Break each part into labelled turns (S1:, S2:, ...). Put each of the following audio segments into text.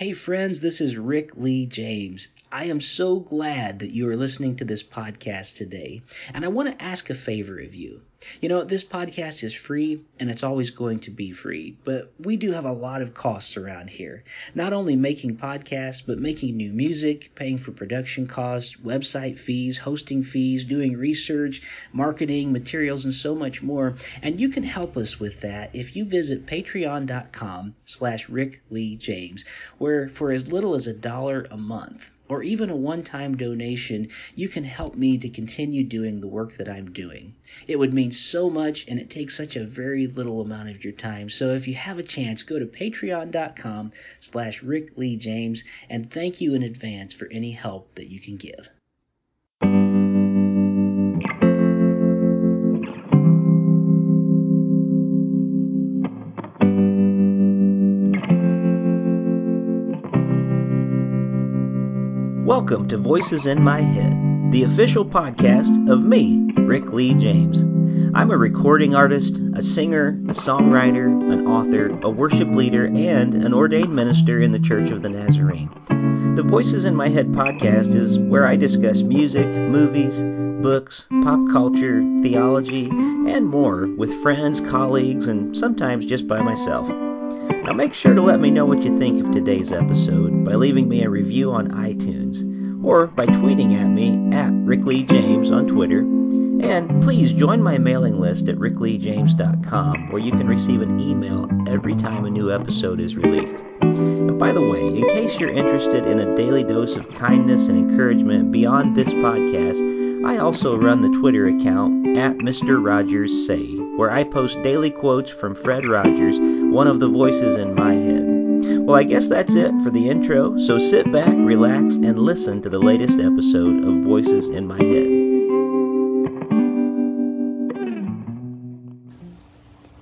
S1: Hey, friends, this is Rick Lee James. I am so glad that you are listening to this podcast today, and I want to ask a favor of you. You know, this podcast is free and it's always going to be free, but we do have a lot of costs around here. Not only making podcasts, but making new music, paying for production costs, website fees, hosting fees, doing research, marketing, materials, and so much more. And you can help us with that if you visit patreon.com slash Rick Lee James, where for as little as a dollar a month, or even a one time donation, you can help me to continue doing the work that I'm doing. It would mean so much and it takes such a very little amount of your time. So if you have a chance, go to patreon.com slash Rick Lee James and thank you in advance for any help that you can give. Welcome to Voices in My Head, the official podcast of me, Rick Lee James. I'm a recording artist, a singer, a songwriter, an author, a worship leader, and an ordained minister in the Church of the Nazarene. The Voices in My Head podcast is where I discuss music, movies, books, pop culture, theology, and more with friends, colleagues, and sometimes just by myself. Now make sure to let me know what you think of today's episode by leaving me a review on iTunes or by tweeting at me at Rick Lee James on Twitter. And please join my mailing list at rickleejames.com where you can receive an email every time a new episode is released. And by the way, in case you're interested in a daily dose of kindness and encouragement beyond this podcast, I also run the Twitter account at Mr. Rogers Say, where I post daily quotes from Fred Rogers, one of the voices in my head. Well, I guess that's it for the intro, so sit back, relax, and listen to the latest episode of Voices in My
S2: Head.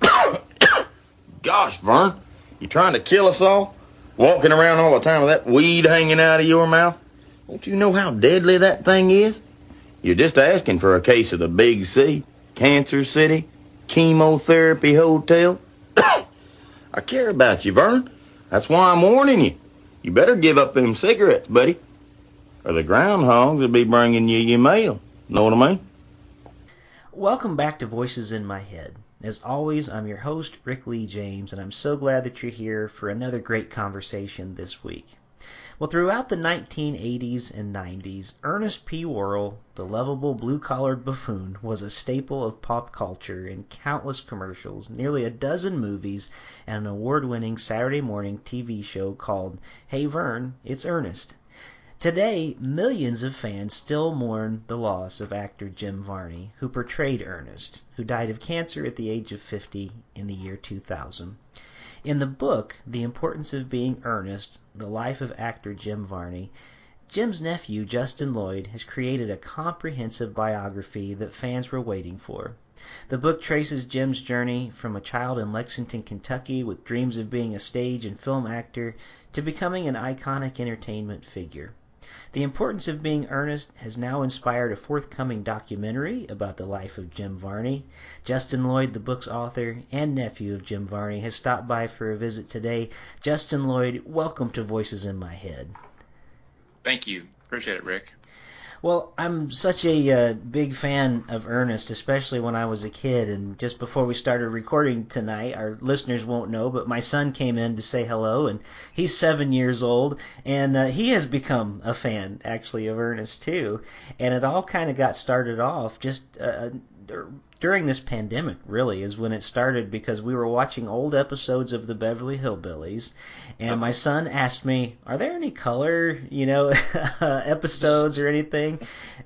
S2: Gosh, Vern, you trying to kill us all? Walking around all the time with that weed hanging out of your mouth? Don't you know how deadly that thing is? You're just asking for a case of the big C, Cancer City, Chemotherapy Hotel. I care about you, Vern. That's why I'm warning you. You better give up them cigarettes, buddy. Or the groundhogs will be bringing you your mail. Know what I mean?
S1: Welcome back to Voices in My Head. As always, I'm your host, Rick Lee James, and I'm so glad that you're here for another great conversation this week. Well, throughout the 1980s and 90s, Ernest P. Worrell, the lovable blue-collared buffoon, was a staple of pop culture in countless commercials, nearly a dozen movies, and an award-winning Saturday morning TV show called Hey Vern, It's Ernest. Today, millions of fans still mourn the loss of actor Jim Varney, who portrayed Ernest, who died of cancer at the age of 50 in the year 2000. In the book, The Importance of Being Ernest, The Life of Actor Jim Varney, Jim's nephew, Justin Lloyd, has created a comprehensive biography that fans were waiting for. The book traces Jim's journey from a child in Lexington, Kentucky with dreams of being a stage and film actor to becoming an iconic entertainment figure. The importance of being Ernest has now inspired a forthcoming documentary about the life of Jim Varney. Justin Lloyd, the book's author and nephew of Jim Varney, has stopped by for a visit today. Justin Lloyd, welcome to Voices in My Head.
S3: Thank you. Appreciate it, Rick.
S1: Well, I'm such a uh, big fan of Ernest, especially when I was a kid. And just before we started recording tonight, our listeners won't know, but my son came in to say hello, and he's seven years old, and uh, he has become a fan actually of Ernest too. And it all kind of got started off just uh, during this pandemic, really, is when it started because we were watching old episodes of the Beverly Hillbillies, and my son asked me, "Are there any color, you know, episodes or anything?"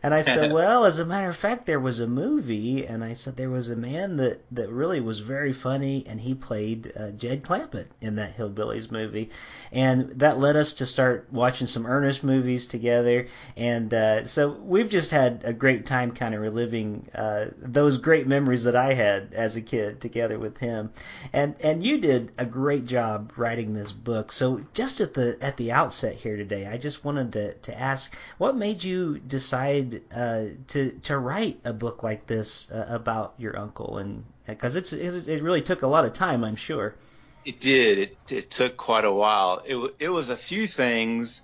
S1: And I said, "Well, as a matter of fact, there was a movie, and I said there was a man that that really was very funny, and he played uh, Jed Clampett in that Hillbillies movie, and that led us to start watching some Ernest movies together, and uh, so we've just had a great time, kind of reliving uh, those great memories that I had as a kid together with him. And and you did a great job writing this book. So just at the at the outset here today, I just wanted to, to ask what made you decide uh, to to write a book like this uh, about your uncle and because it's, it's it really took a lot of time, I'm sure.
S3: It did. It, it took quite a while. It, it was a few things.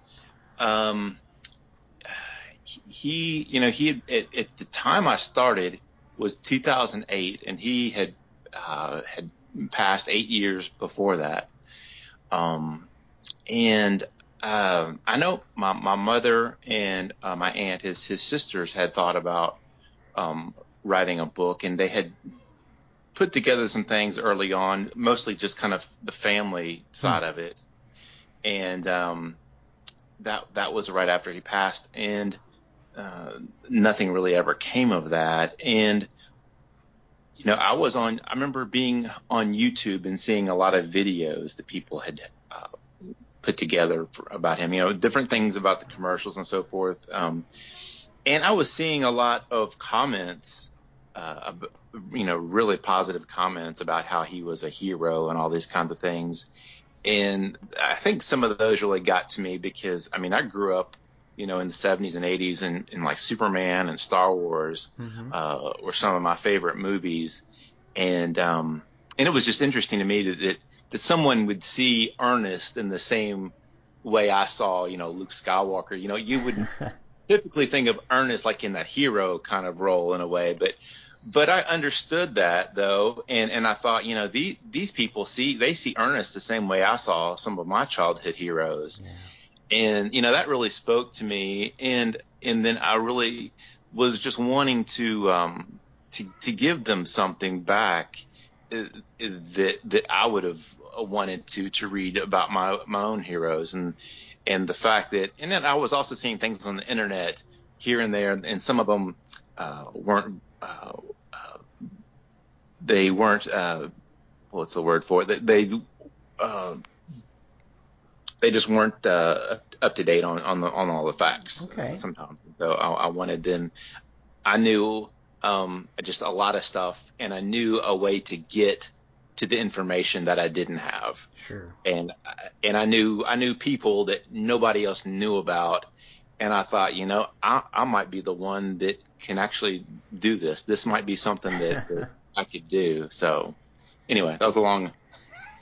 S3: Um, he, you know, he at, at the time I started was 2008, and he had uh, had passed eight years before that. Um, and uh, I know my my mother and uh, my aunt, his his sisters, had thought about um, writing a book, and they had put together some things early on, mostly just kind of the family side of it, and um, that that was right after he passed, and uh, nothing really ever came of that. And you know, I was on. I remember being on YouTube and seeing a lot of videos that people had uh, put together for, about him. You know, different things about the commercials and so forth. Um, and I was seeing a lot of comments uh, you know, really positive comments about how he was a hero and all these kinds of things. And I think some of those really got to me because, I mean, I grew up, you know, in the 70s and 80s and, and like Superman and Star Wars mm-hmm. uh, were some of my favorite movies. And, um, and it was just interesting to me that, that, that someone would see Ernest in the same way I saw, you know, Luke Skywalker. You know, you would typically think of Ernest like in that hero kind of role in a way, but but I understood that though, and and I thought, you know, these these people see they see Ernest the same way I saw some of my childhood heroes, yeah. and you know that really spoke to me, and and then I really was just wanting to um to to give them something back uh, that that I would have wanted to to read about my my own heroes. And and the fact that and then I was also seeing things on the internet here and there and some of them uh, weren't uh, uh, they weren't uh, what's the word for it? They they, uh, they just weren't uh, up to date on on the on all the facts okay. sometimes. And so I, I wanted them. I knew um, just a lot of stuff, and I knew a way to get to the information that I didn't have.
S1: Sure.
S3: And and I knew I knew people that nobody else knew about, and I thought, you know, I, I might be the one that can actually do this. This might be something that, that I could do. So, anyway, that was a long.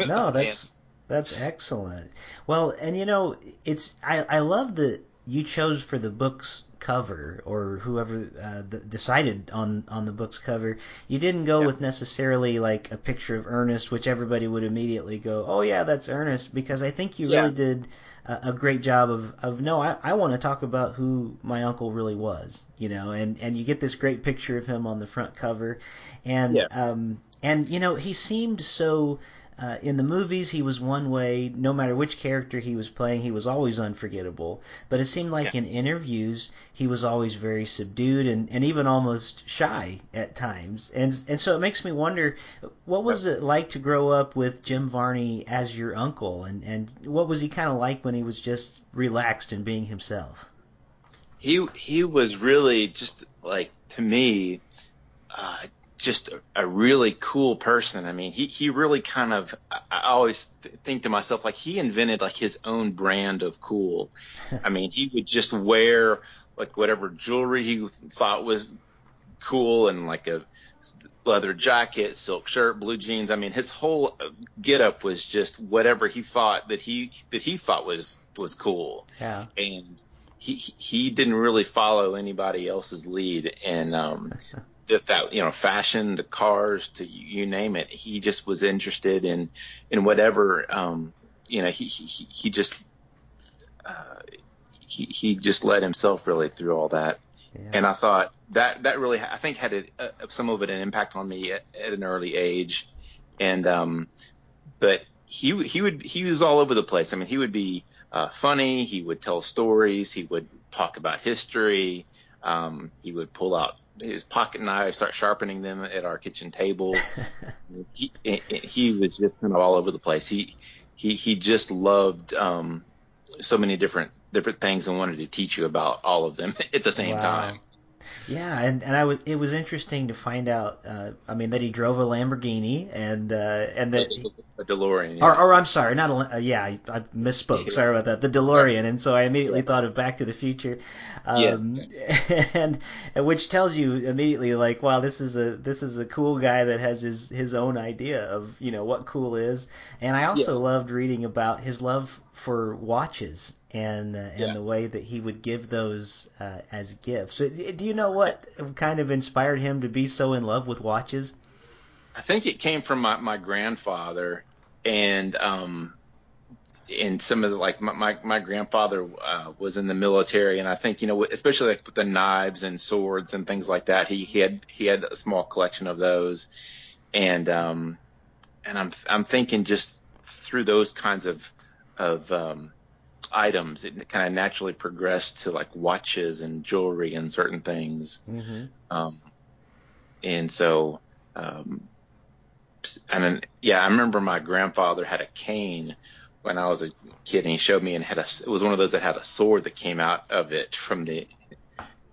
S1: no, that's that's excellent. Well, and you know, it's I I love that you chose for the book's cover or whoever uh, the, decided on on the book's cover. You didn't go yeah. with necessarily like a picture of Ernest, which everybody would immediately go, "Oh yeah, that's Ernest," because I think you yeah. really did a, great job of, of no, I, I want to talk about who my uncle really was, you know, and, and you get this great picture of him on the front cover, and yeah. um, and you know he seemed so uh, in the movies, he was one way. No matter which character he was playing, he was always unforgettable. But it seemed like yeah. in interviews, he was always very subdued and, and even almost shy at times. And and so it makes me wonder, what was it like to grow up with Jim Varney as your uncle, and and what was he kind of like when he was just relaxed and being himself?
S3: He he was really just like to me, uh, just a, really cool person. I mean, he, he really kind of, I always think to myself, like he invented like his own brand of cool. I mean, he would just wear like whatever jewelry he thought was cool and like a leather jacket, silk shirt, blue jeans. I mean, his whole getup was just whatever he thought that he, that he thought was, was cool.
S1: Yeah.
S3: And he, he didn't really follow anybody else's lead. And, um, that, that you know fashion to cars to you name it he just was interested in in whatever um you know he he, he just uh, he he just led himself really through all that. Yeah. and I thought that that really I think had a, a, some of it an impact on me at, at an early age. And um but he he would he was all over the place. I mean he would be uh, funny he would tell stories he would talk about history um, he would pull out his pocket knives, start sharpening them at our kitchen table. he, he was just kind of all over the place. He he he just loved um, so many different different things and wanted to teach you about all of them at the same wow. time.
S1: Yeah, and, and I was it was interesting to find out. Uh, I mean that he drove a Lamborghini and uh, and that
S3: a DeLorean. Yeah.
S1: or, or I'm sorry, not a uh, yeah, I, I misspoke. Sorry about that. The DeLorean, and so I immediately thought of Back to the Future, um, and, and which tells you immediately like, wow, this is a this is a cool guy that has his his own idea of you know what cool is. And I also
S3: Yeah.
S1: loved reading about his love for watches and uh, and
S3: Yeah.
S1: the way that he would give those uh, as gifts. Do you know what kind of inspired him to be so in love with watches?
S3: I think it came from my, my grandfather and um and some of the like my my, my grandfather uh, was in the military and I think you know especially like with the knives and swords and things like that he, he had he had a small collection of those and um and I'm I'm thinking just through those kinds of of um items it kind of naturally progressed to like watches and jewelry and certain things
S1: Mm-hmm.
S3: um, and so, um, and then, yeah, I remember my grandfather had a cane when I was a kid, and he showed me and had a. It was one of those that had a sword that came out of it from the,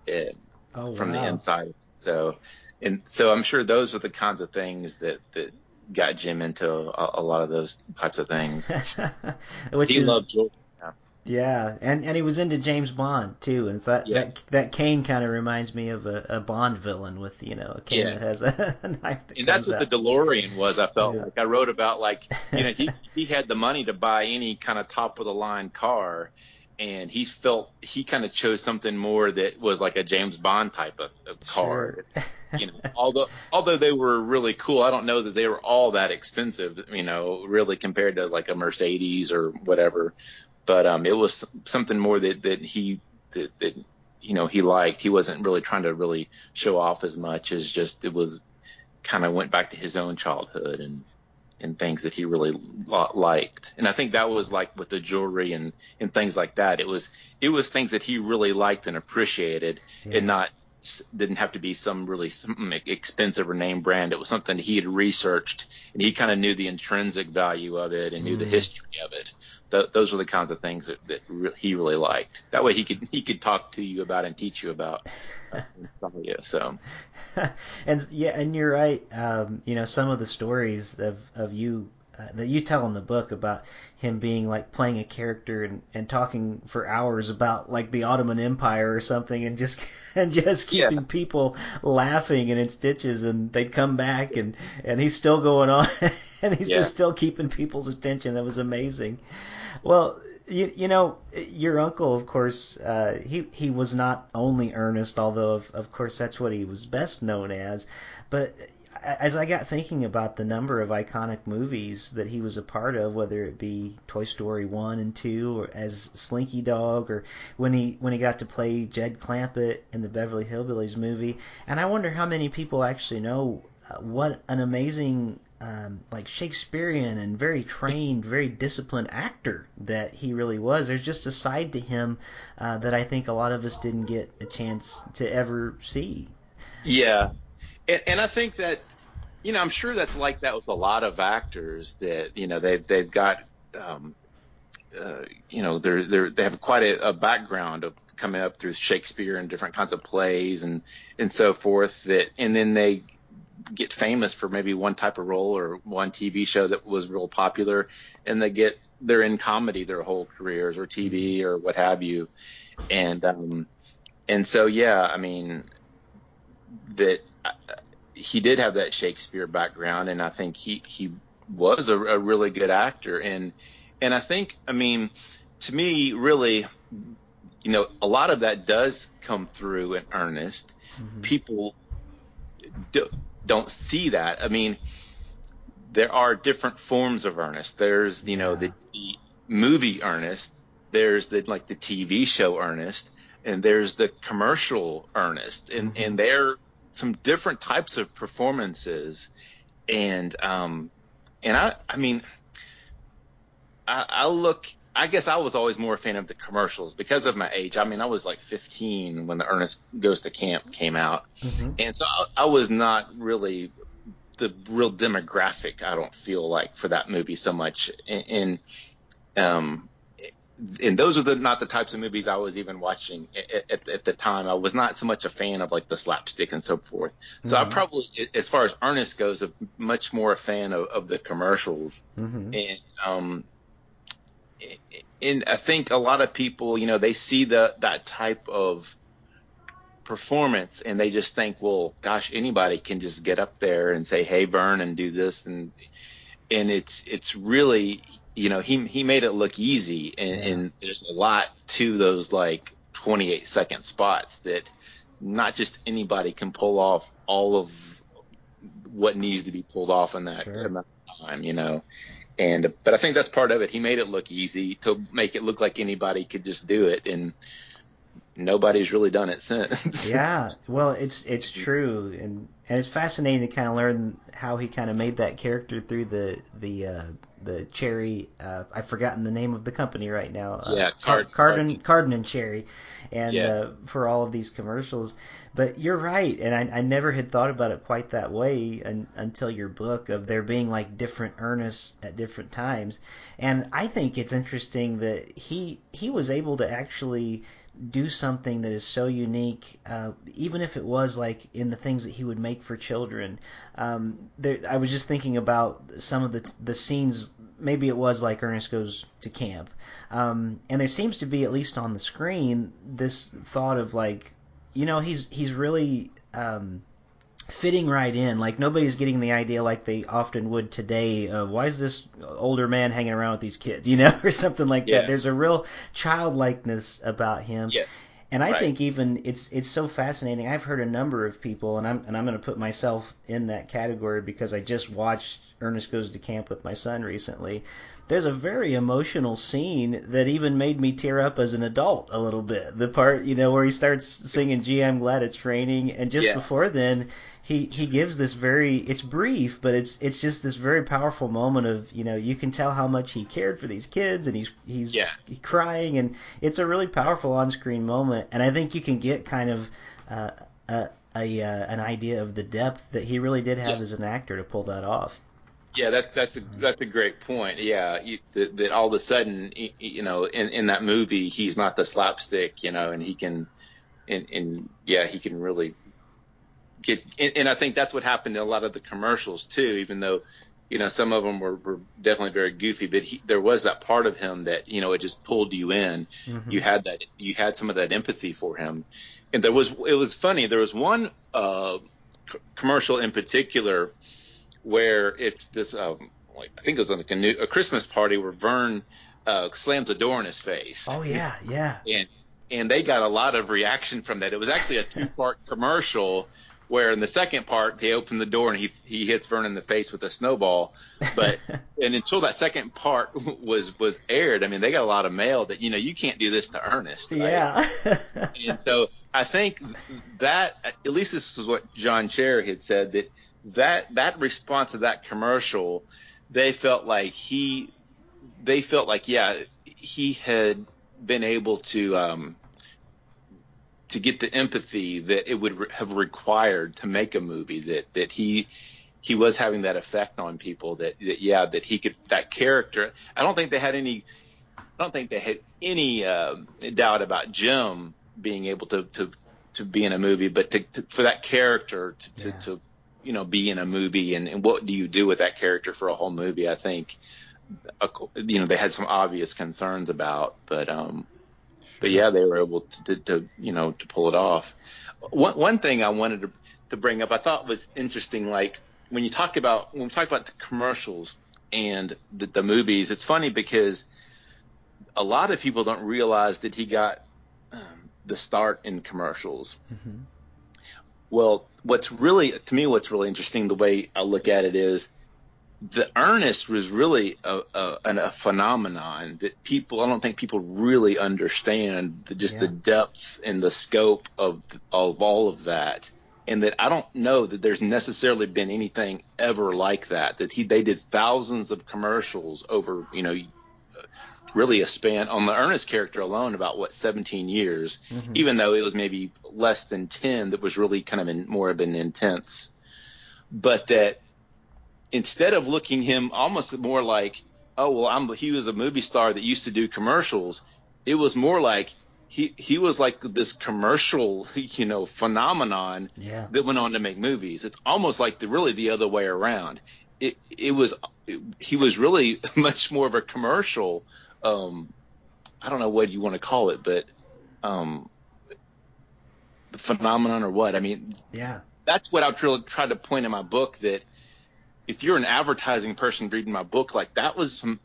S3: uh,
S1: Oh,
S3: from
S1: wow.
S3: the inside. So, and so I'm sure those are the kinds of things that that got Jim into a, a lot of those types of things.
S1: Which
S3: he
S1: is
S3: loved jewelry.
S1: Yeah, and and he was into James Bond too, and so that
S3: Yeah.
S1: that, that cane kind of reminds me of a, a Bond villain with you know a cane
S3: Yeah.
S1: that has a, a knife that
S3: And that's what
S1: out.
S3: the DeLorean was. I felt
S1: Yeah.
S3: like I wrote about like you know he he had the money to buy any kind of top of the line car, and he felt he kind of chose something more that was like a James Bond type of, of car.
S1: Sure.
S3: You know, although although they were really cool, I don't know that they were all that expensive. You know, really compared to like a Mercedes or whatever. But um, it was something more that that he that that you know he liked. He wasn't really trying to really show off as much as just it was kind of went back to his own childhood and and things that he really liked. And I think that was like with the jewelry and and things like that. It was it was things that he really liked and appreciated,
S1: Yeah.
S3: and not didn't have to be some really something expensive or name brand. It was something he had researched and he kind of knew the intrinsic value of it and knew the
S1: Mm.
S3: history of it. Th- those are the kinds of things that, that re- he really liked. That way he could he could talk to you about and teach you about. Uh, you. So
S1: and yeah, and you're right. Um, you know, some of the stories of of you uh, that you tell in the book about him being like playing a character and, and talking for hours about like the Ottoman Empire or something, and just and just
S3: Yeah.
S1: keeping people laughing and in stitches, and they'd come back and and he's still going on, and he's
S3: Yeah.
S1: just still keeping people's attention. That was amazing. Well, you, you know, your uncle, of course, uh, he he was not only Ernest, although of, of course that's what he was best known as. But as I got thinking about the number of iconic movies that he was a part of, whether it be Toy Story one and two, or as Slinky Dog, or when he when he got to play Jed Clampett in the Beverly Hillbillies movie, and I wonder how many people actually know uh, what an amazing um, like Shakespearean and very trained, very disciplined actor that he really was. There's just a side to him uh, that I think a lot of us didn't get a chance to ever see.
S3: Yeah, and, and I think that you know I'm sure that's like that with a lot of actors that you know they've they've got um, uh, you know they're they're they have quite a, a background of coming up through Shakespeare and different kinds of plays and and so forth that and then they get famous for maybe one type of role or one TV show that was real popular and they get they're in comedy their whole careers or TV or what have you. And um and so yeah I mean that he did have that Shakespeare background, and I think he he was a, a really good actor, and and I think I mean to me really, you know, a lot of that does come through in Ernest.
S1: Mhm.
S3: People do, don't see that. I mean, there are different forms of Ernest. There's you know
S1: Yeah.
S3: the, the movie Ernest. There's the like the TV show Ernest, and there's the commercial Ernest, and
S1: Mhm.
S3: and they're some different types of performances, and um and I I mean I, I look. I guess I was always more a fan of the commercials because of my age. I mean, I was like 15 when the Ernest Goes to Camp came out,
S1: Mhm.
S3: and so I, I was not really the real demographic. I don't feel like for that movie so much, and, and um, and those are the not the types of movies I was even watching at, at, at, the time. I was not so much a fan of like the slapstick and so forth. So mm-hmm. I probably, as far as Ernest goes, a much more a fan of, of the commercials. Mm-hmm. And um, and I think a lot of people, you know, they see the that type of performance and they just think, well, gosh, anybody can just get up there and say, hey, Vern, and do this and and it's it's really you know he he made it look easy and, yeah. and there's a lot to those like 28 second spots that not just anybody can pull off all of what needs to be pulled off in that sure. amount of time you know and but I think that's part of it. He made it look easy to make it look like anybody could just do it, and nobody's really done it since.
S1: yeah, well, it's it's true, and and it's fascinating to kind of learn how he kind of made that character through the the uh, the cherry. Uh, I've forgotten the name of the company right now.
S3: Uh, yeah, Card,
S1: Carden, Carden and Cherry, and yeah. uh, for all of these commercials. But you're right, and I, I never had thought about it quite that way un, until your book of there being like different Ernest at different times. And I think it's interesting that he he was able to actually do something that is so unique, uh, even if it was like in the things that he would make for children. Um, there, I was just thinking about some of the the scenes. Maybe it was like Ernest goes to camp, um, and there seems to be at least on the screen this thought of like, you know, he's he's really. Um, fitting right in. Like nobody's getting the idea like they often would today. Of why is this older man hanging around with these kids? You know, or something like yeah. that. There's a real childlikeness about him.
S3: Yeah.
S1: And I right. think even it's it's so fascinating. I've heard a number of people, and I'm and I'm going to put myself in that category because I just watched Ernest Goes to Camp with my son recently. There's a very emotional scene that even made me tear up as an adult a little bit. The part, you know, where he starts singing "Gee, I'm glad it's raining," and just yeah. before then, he he gives this very it's brief but it's it's just this very powerful moment of you know you can tell how much he cared for these kids and he's he's
S3: yeah.
S1: crying and it's a really powerful on-screen moment and I think you can get kind of uh, a, a uh, an idea of the depth that he really did have yeah. as an actor to pull that off.
S3: Yeah, that's that's a that's a great point. Yeah, you, that, that all of a sudden, you know, in in that movie, he's not the slapstick, you know, and he can, and and yeah, he can really get, and, and I think that's what happened in a lot of the commercials too, even though, you know, some of them were, were definitely very goofy, but he, there was that part of him that, you know, it just pulled you in. Mm-hmm. You had that, you had some of that empathy for him. And there was, it was funny. There was one, uh, c- commercial in particular where it's this, um, like, I think it was like a, a Christmas party where Vern, uh, slams a door in his face.
S1: Oh yeah, yeah.
S3: And, and they got a lot of reaction from that. It was actually a two part commercial where in the second part they open the door and he he hits Vern in the face with a snowball. But and until that second part was was aired, I mean they got a lot of mail that you know you can't do this to Ernest. Right?
S1: Yeah.
S3: and so I think that at least this is what John Cherry had said that that that response to that commercial, they felt like he they felt like yeah he had been able to um to get the empathy that it would re- have required to make a movie that that he he was having that effect on people that, that yeah that he could that character I don't think they had any I don't think they had any uh, doubt about Jim being able to to to be in a movie but to, to for that character to, to, yeah. to you know be in a movie and, and what do you do with that character for a whole movie I think you know they had some obvious concerns about but um but yeah, they were able to, to, to, you know to pull it off. One one thing I wanted to to bring up I thought was interesting, like when you talk about when we talk about the commercials and the, the movies, it's funny because a lot of people don't realize that he got um, the start in commercials. Mm-hmm. Well, what's really to me, what's really interesting, the way I look at it is the Ernest was really a, a, a, phenomenon that people I don't think people really understand the, just yeah. the depth and the scope of of all of that, and that I don't know that there's necessarily been anything ever like that. That he they did thousands of commercials over you know really a span on the Ernest character alone about what 17 years, mm-hmm. even though it was maybe less than 10 that was really kind of in, more of an intense, but that instead of looking him almost more like oh well, I'm he was a movie star that used to do commercials. It was more like he he was like this commercial, you know, phenomenon
S1: Yeah.
S3: that went on to make movies. It's almost like the really the other way around. It it was it, he was really much more of a commercial. Um, I don't know what you want to call it, but um, the phenomenon or what. I mean,
S1: Yeah.
S3: that's what I try to point in my book that if you're an advertising person reading my book, like that was some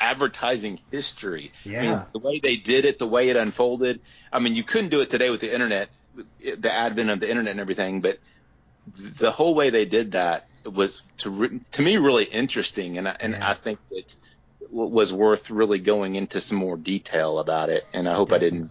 S3: advertising history. I mean,
S1: Yeah.
S3: the way they did it, the way it unfolded. I mean, you couldn't do it today with the internet, the advent of the internet and everything, but the whole way they did that was to to me really interesting, and I, and
S1: Yeah.
S3: I think that was worth really going into some more detail about it. And I hope I didn't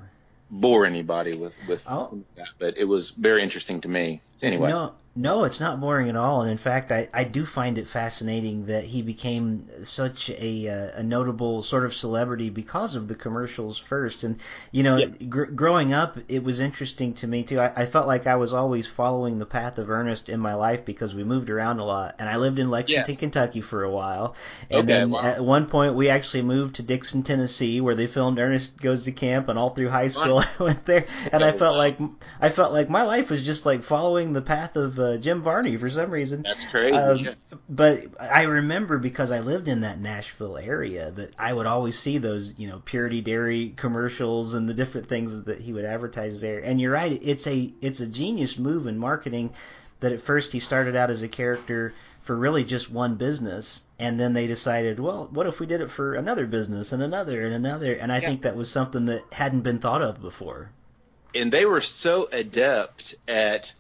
S3: bore anybody with with that, but it was very interesting to me. Anyway,
S1: No, no, it's not boring at all. And in fact, I, I do find it fascinating that he became such a uh, a notable sort of celebrity because of the commercials first. And you know,
S3: Yep.
S1: gr- growing up, it was interesting to me too. I, I felt like I was always following the path of Ernest in my life because we moved around a lot, and I lived in Lexington, Kentucky for a while. And
S3: Okay,
S1: then
S3: wow.
S1: at one point, we actually moved to Dickson, Tennessee, where they filmed Ernest Goes to Camp, and all through high school I went there, and I
S3: Oh,
S1: felt
S3: wow.
S1: like I felt like my life was just like following the path of uh, Jim Varney for some reason.
S3: that's crazy.
S1: Um,
S3: yeah.
S1: But I remember because I lived in that Nashville area that I would always see those, you know, Purity Dairy commercials and the different things that he would advertise there. And you're right, it's a it's a genius move in marketing that at first he started out as a character for really just one business and then they decided, well, what if we did it for another business and another and another? And I
S3: Yeah.
S1: think that was something that hadn't been thought of before.
S3: and they were so adept at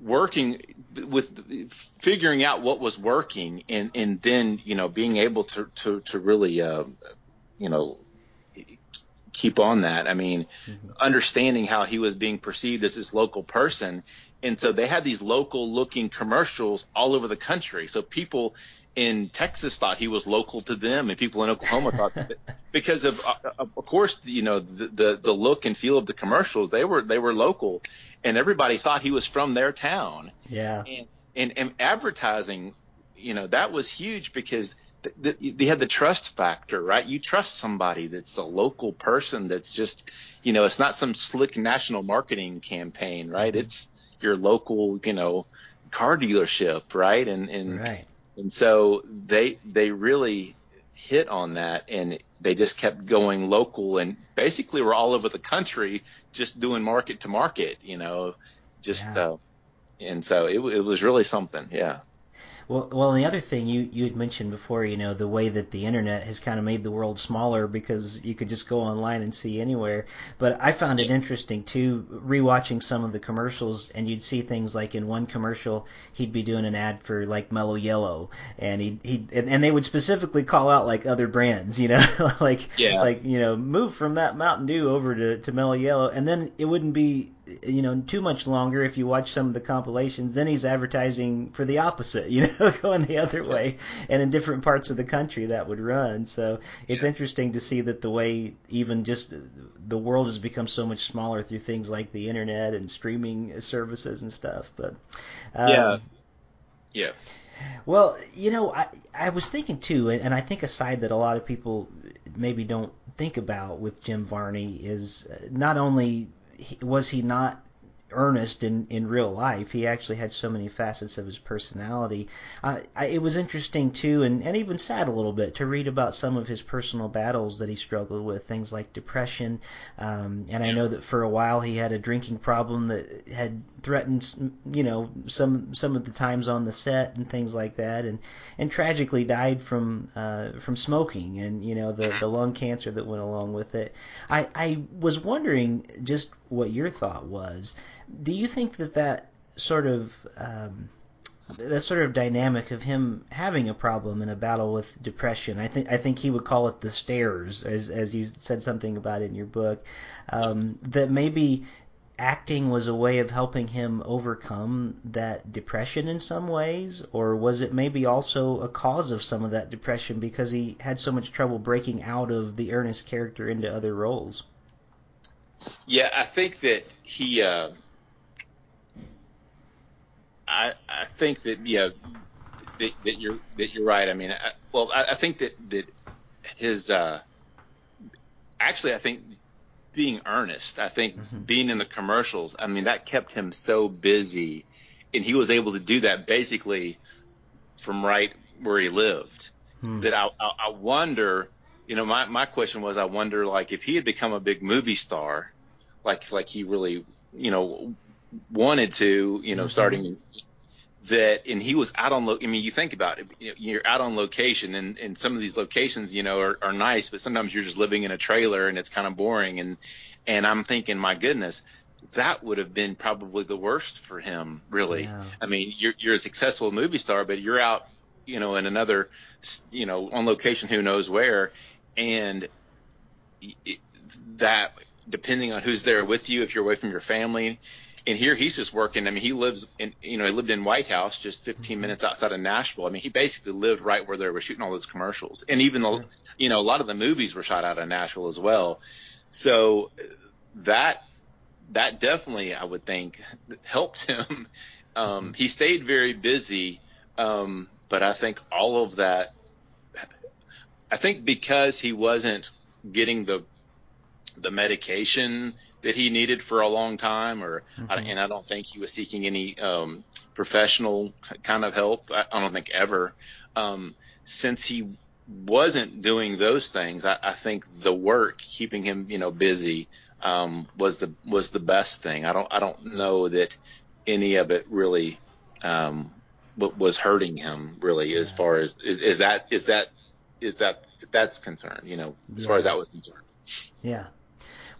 S3: working with figuring out what was working and and then you know being able to to to really uh you know keep on that. I mean understanding how he was being perceived as this local person. And so they had these local looking commercials all over the country. So people in Texas thought he was local to them and people in Oklahoma thought because of uh, of course you know the, the the look and feel of the commercials they were they were local and everybody thought he was from their town.
S1: Yeah.
S3: and and, and advertising you know that was huge because th- th- they had the trust factor right? You trust somebody that's a local person that's just you know it's not some slick national marketing campaign right? Mm-hmm. It's your local you know car dealership right? And and
S1: Right.
S3: and so they they really hit on that and they just kept going local and basically were all over the country just doing market to market you know just
S1: Yeah.
S3: uh and so it, it was really something yeah
S1: Well, well, the other thing you you had mentioned before, you know, the way that the internet has kind of made the world smaller because you could just go online and see anywhere. But I found it interesting too, rewatching some of the commercials, and you'd see things like in one commercial, he'd be doing an ad for like Mellow Yellow, and he he and, and they would specifically call out like other brands, you know, like
S3: Yeah.
S1: like you know, move from that Mountain Dew over to to Mellow Yellow, and then it wouldn't be you know too much longer if you watch some of the compilations then he's advertising for the opposite you know going the other way and in different parts of the country that would run so it's
S3: Yeah.
S1: interesting to see that the way even just the world has become so much smaller through things like the internet and streaming services and stuff but um,
S3: Yeah. yeah
S1: well, you know, I I was thinking too, and and I think a side that a lot of people maybe don't think about with Jim Varney is uh, not only he- was he not earnest in in real life, he actually had so many facets of his personality. Uh, I, it was interesting too, and and even sad a little bit to read about some of his personal battles that he struggled with, things like depression, um, and I know that for a while he had a drinking problem that had threatened, you know, some some of the times on the set and things like that, and and tragically died from uh, from smoking and you know the the lung cancer that went along with it. I I was wondering just what your thought was. Do you think that that sort of um, that sort of dynamic of him having a problem and a battle with depression. I think I think he would call it the stairs, as as you said something about in your book. Um, that maybe acting was a way of helping him overcome that depression in some ways, or was it maybe also a cause of some of that depression because he had so much trouble breaking out of the Ernest character into other roles?
S3: Yeah, I think that he. Uh, I I think that yeah, that, that you're that you're right. I mean, I, well, I, I think that that his uh, actually I think being Ernest. I think mm-hmm. being in the commercials. I mean that kept him so busy, and he was able to do that basically from right where he lived. Hmm. That I, I I wonder. You know, my my question was I wonder like if he had become a big movie star, like like he really you know wanted to you know mm-hmm. starting that and he was out on lo- I mean you think about it you're out on location and, and some of these locations you know are, are nice but sometimes you're just living in a trailer and it's kind of boring and and I'm thinking my goodness that would have been probably the worst for him really yeah. I mean you're you're a successful movie star but you're out you know in another you know on location who knows where and it, that depending on who's there with you if you're away from your family and here he's just working. I mean, he lives in, you know, he lived in White House, just 15 mm-hmm. minutes outside of Nashville. I mean, he basically lived right where they were shooting all those commercials. And even though, you know, a lot of the movies were shot out of Nashville as well. So that, that definitely, I would think, helped him. Um, he stayed very busy. Um, but I think all of that, I think because he wasn't getting the, the medication that he needed for a long time, or mm-hmm. I, and I don't think he was seeking any um, professional kind of help. I, I don't think ever. Um, since he wasn't doing those things, I, I think the work keeping him, you know, busy um, was the was the best thing. I don't I don't know that any of it really um, was hurting him really yeah. as far as is, is that is that is that that's concerned, you know, as yeah. far as that was concerned.
S1: Yeah,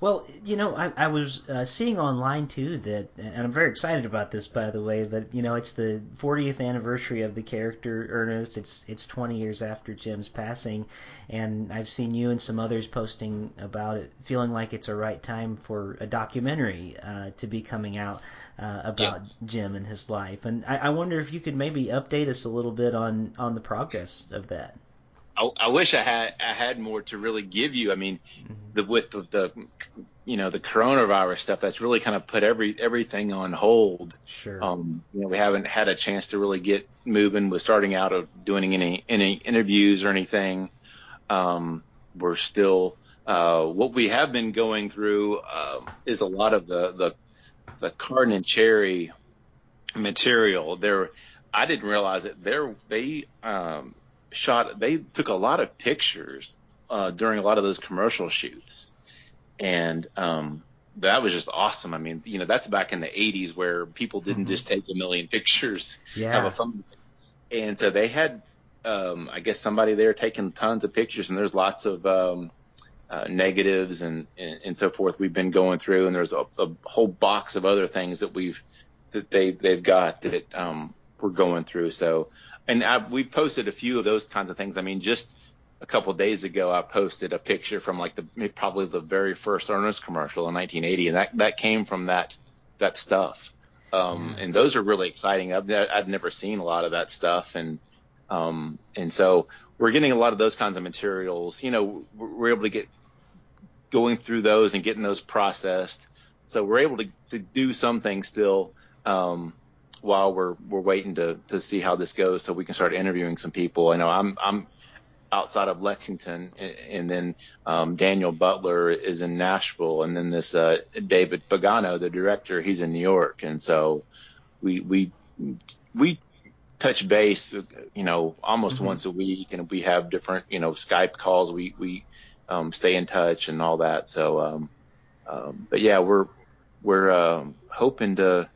S1: well, you know, I, I was uh, seeing online too that, and I'm very excited about this, by the way. That you know, it's the 40th anniversary of the character Ernest. It's it's 20 years after Jim's passing, and I've seen you and some others posting about it, feeling like it's a right time for a documentary uh, to be coming out uh, about yeah. Jim and his life. And I, I wonder if you could maybe update us a little bit on on the progress of that.
S3: I, I wish I had I had more to really give you. I mean, mm-hmm. the with the, the you know the coronavirus stuff that's really kind of put every everything on hold.
S1: Sure.
S3: Um, you know, we haven't had a chance to really get moving with starting out of doing any any interviews or anything. Um, we're still uh, what we have been going through uh, is a lot of the the the Carden and Cherry material. There, I didn't realize that there they um, shot they took a lot of pictures uh, during a lot of those commercial shoots, and um, that was just awesome. I mean, you know, that's back in the '80s where people didn't mm-hmm. just take a million pictures,
S1: yeah.
S3: have a phone, and so they had, um, I guess, somebody there taking tons of pictures, and there's lots of um, uh, negatives and, and, and so forth. We've been going through, and there's a, a whole box of other things that we've that they they've got that um, we're going through. So and I, we posted a few of those kinds of things. I mean, just a couple of days ago, I posted a picture from like the probably the very first Ernest commercial in 1980, and that that came from that that stuff. Um, and those are really exciting. I've I'd never seen a lot of that stuff, and um, and so we're getting a lot of those kinds of materials. You know, we're able to get going through those and getting those processed. So we're able to, to do some things still. Um, while we're we're waiting to to see how this goes, so we can start interviewing some people. I know I'm I'm outside of Lexington, and, then um, Daniel Butler is in Nashville, and then this uh, David Pagano, the director, he's in New York, and so we we we touch base, you know, almost mm-hmm. once a week, and we have different, you know, Skype calls. We we um, stay in touch and all that. So, um, um, but yeah, we're we're uh, hoping to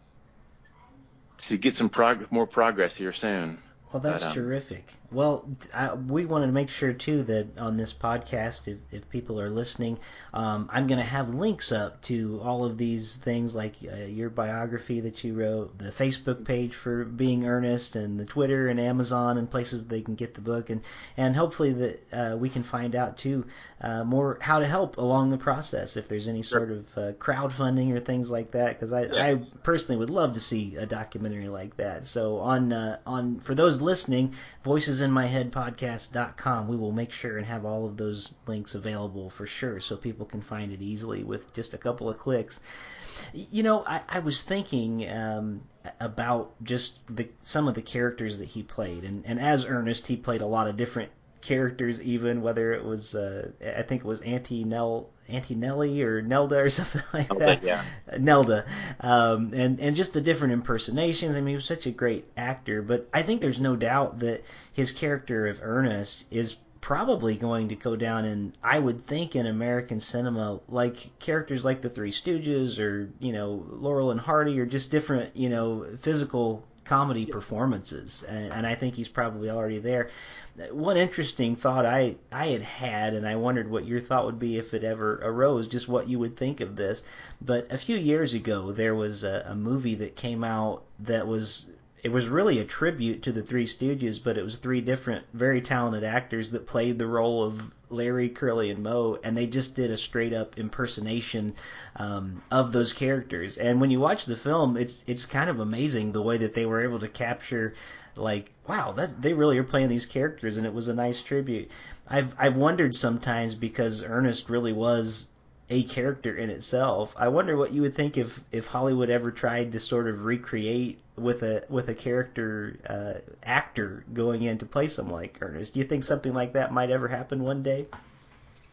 S3: to get some prog- more progress here soon.
S1: Well, that's but, um, terrific. Well, I, we wanted to make sure too that on this podcast, if, if people are listening, um, I'm going to have links up to all of these things, like uh, your biography that you wrote, the Facebook page for Being Ernest, and the Twitter and Amazon and places they can get the book, and and hopefully that uh, we can find out too uh, more how to help along the process if there's any sort of uh, crowdfunding or things like that. Because I, yeah. I personally would love to see a documentary like that. So on uh, on for those listening, voicesinmyheadpodcast.com. We will make sure and have all of those links available for sure so people can find it easily with just a couple of clicks. You know, I, I was thinking um, about just the, some of the characters that he played, and, and as Ernest, he played a lot of different characters, even whether it was uh, I think it was Auntie Nell Auntie Nellie or Nelda or something like
S3: Nelda,
S1: that.
S3: yeah.
S1: Nelda, um, and and just the different impersonations. I mean, he was such a great actor. But I think there's no doubt that his character of Ernest is probably going to go down in I would think in American cinema like characters like the Three Stooges or you know Laurel and Hardy or just different you know physical comedy performances and, and I think he's probably already there. One interesting thought I I had had and I wondered what your thought would be if it ever arose just what you would think of this. But a few years ago there was a, a movie that came out that was it was really a tribute to the Three Stooges, but it was three different, very talented actors that played the role of Larry, Curly, and Moe, and they just did a straight up impersonation um, of those characters. And when you watch the film, it's it's kind of amazing the way that they were able to capture, like, wow, that they really are playing these characters, and it was a nice tribute. I've I've wondered sometimes because Ernest really was a character in itself. I wonder what you would think if if Hollywood ever tried to sort of recreate with a with a character uh, actor going in to play someone like Ernest. Do you think something like that might ever happen one day?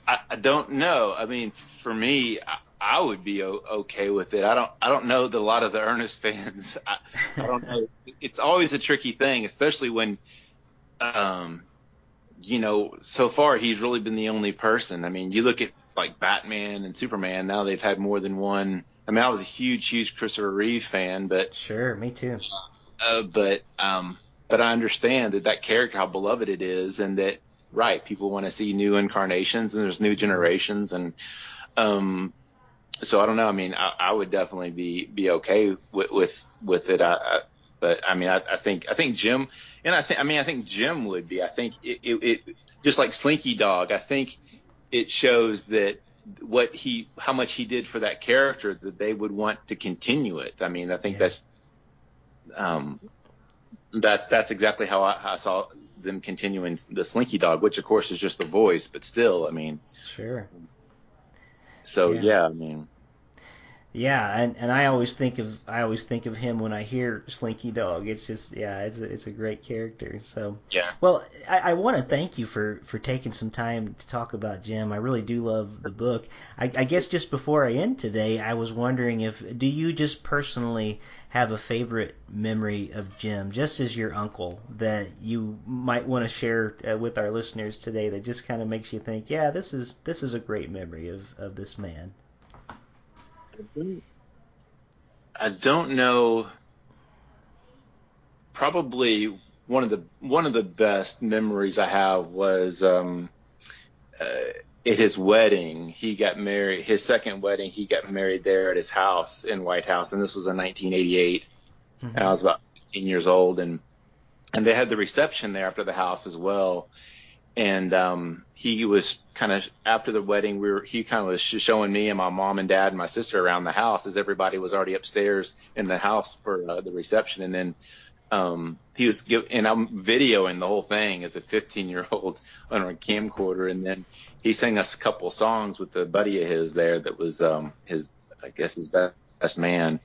S3: I, I don't know. I mean, for me, I, I would be o- okay with it. I don't. I don't know that a lot of the Ernest fans. I, I don't know. it's always a tricky thing, especially when, um, you know, so far he's really been the only person. I mean, you look at like Batman and Superman. Now they've had more than one. I mean, I was a huge, huge Christopher Reeve fan, but
S1: sure, me too.
S3: Uh, but um, but I understand that that character, how beloved it is, and that right, people want to see new incarnations and there's new generations, and um, so I don't know. I mean, I, I would definitely be be okay with with, with it. I, I, but I mean, I, I think I think Jim, and I think I mean, I think Jim would be. I think it, it, it just like Slinky Dog. I think it shows that what he how much he did for that character that they would want to continue it. I mean, I think yeah. that's um that that's exactly how I, I, saw them continuing the Slinky Dog, which of course is just the voice, but still, I mean,
S1: sure.
S3: So yeah, yeah I mean,
S1: yeah, and and I always think of I always think of him when I hear Slinky Dog. It's just yeah, it's a, it's a great character. So
S3: yeah.
S1: Well, I, I want to thank you for for taking some time to talk about Jim. I really do love the book. I, I guess just before I end today, I was wondering if do you just personally have a favorite memory of Jim, just as your uncle, that you might want to share uh, with our listeners today that just kind of makes you think, yeah, this is this is a great memory of of this man.
S3: I don't know. Probably one of the one of the best memories I have was um, uh, at his wedding. He got married. His second wedding, he got married there at his house in White House, and this was in 1988. Mm-hmm. And I was about 15 years old, and and they had the reception there after the house as well and um, he was kind of after the wedding we were he kind of was showing me and my mom and dad and my sister around the house as everybody was already upstairs in the house for uh, the reception. And then um, he was give, and I'm videoing the whole thing as a 15 year old on a camcorder. And then he sang us a couple songs with a buddy of his there that was um, his I guess his best, best man.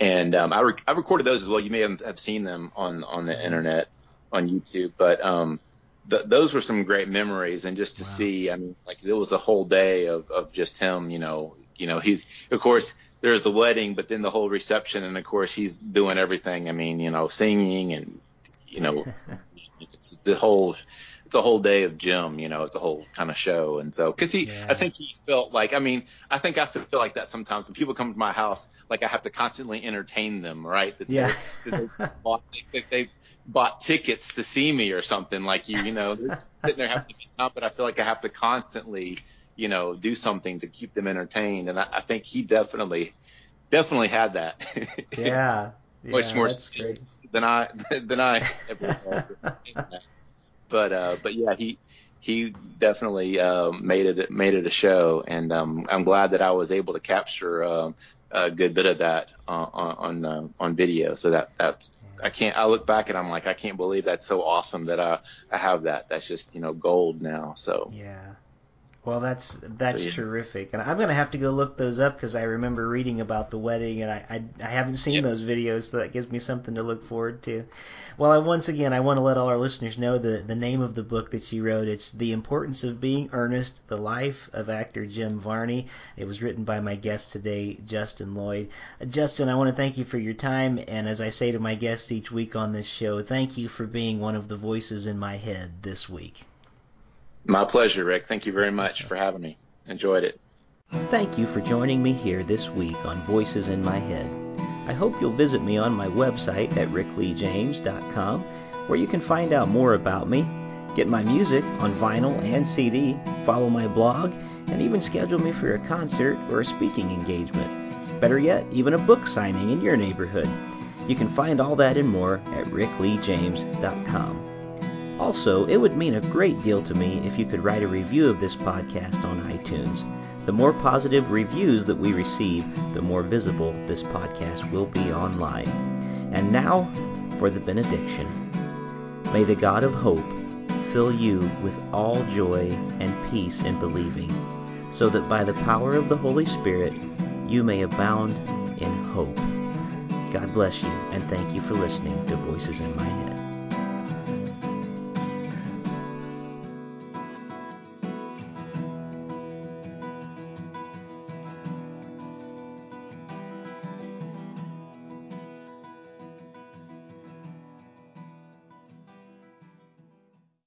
S3: And um, I, re- I recorded those as well. You may have, have seen them on on the internet on YouTube. But um, th- those were some great memories and just to wow. see i mean like it was a whole day of of just him you know you know he's of course there's the wedding but then the whole reception and of course he's doing everything i mean you know singing and you know it's the whole it's a whole day of Jim, you know, it's a whole kind of show. And so, cause he, yeah. I think he felt like, I mean, I think I feel like that sometimes when people come to my house, like I have to constantly entertain them, right?
S1: That yeah.
S3: That they, that they bought tickets to see me or something like you, you know, sitting there having to time, but I feel like I have to constantly, you know, do something to keep them entertained. And I, I think he definitely, definitely had that.
S1: yeah.
S3: Much
S1: yeah,
S3: more than I, than I ever but uh, but yeah, he he definitely uh, made it made it a show, and um, I'm glad that I was able to capture uh, a good bit of that uh, on on, uh, on video. So that that I can't. I look back and I'm like, I can't believe that's so awesome that I I have that. That's just you know gold now. So
S1: yeah. Well, that's that's
S3: So, yeah.
S1: terrific, and I'm gonna have to go look those up because I remember reading about the wedding, and I I, I haven't seen those videos, so that gives me something to look forward to. Well, I, once again, I want to let all our listeners know the the name of the book that you wrote. It's The Importance of Being Ernest: The Life of Actor Jim Varney. It was written by my guest today, Justin Lloyd. Uh, Justin, I want to thank you for your time, and as I say to my guests each week on this show, thank you for being one of the voices in my head this week.
S3: My pleasure, Rick. Thank you very much for having me. Enjoyed it.
S1: Thank you for joining me here this week on Voices in My Head. I hope you'll visit me on my website at rickleejames.com where you can find out more about me, get my music on vinyl and CD, follow my blog, and even schedule me for a concert or a speaking engagement. Better yet, even a book signing in your neighborhood. You can find all that and more at rickleejames.com. Also, it would mean a great deal to me if you could write a review of this podcast on iTunes. The more positive reviews that we receive, the more visible this podcast will be online. And now for the benediction. May the God of hope fill you with all joy and peace in believing, so that by the power of the Holy Spirit you may abound in hope. God bless you, and thank you for listening to Voices in My Head.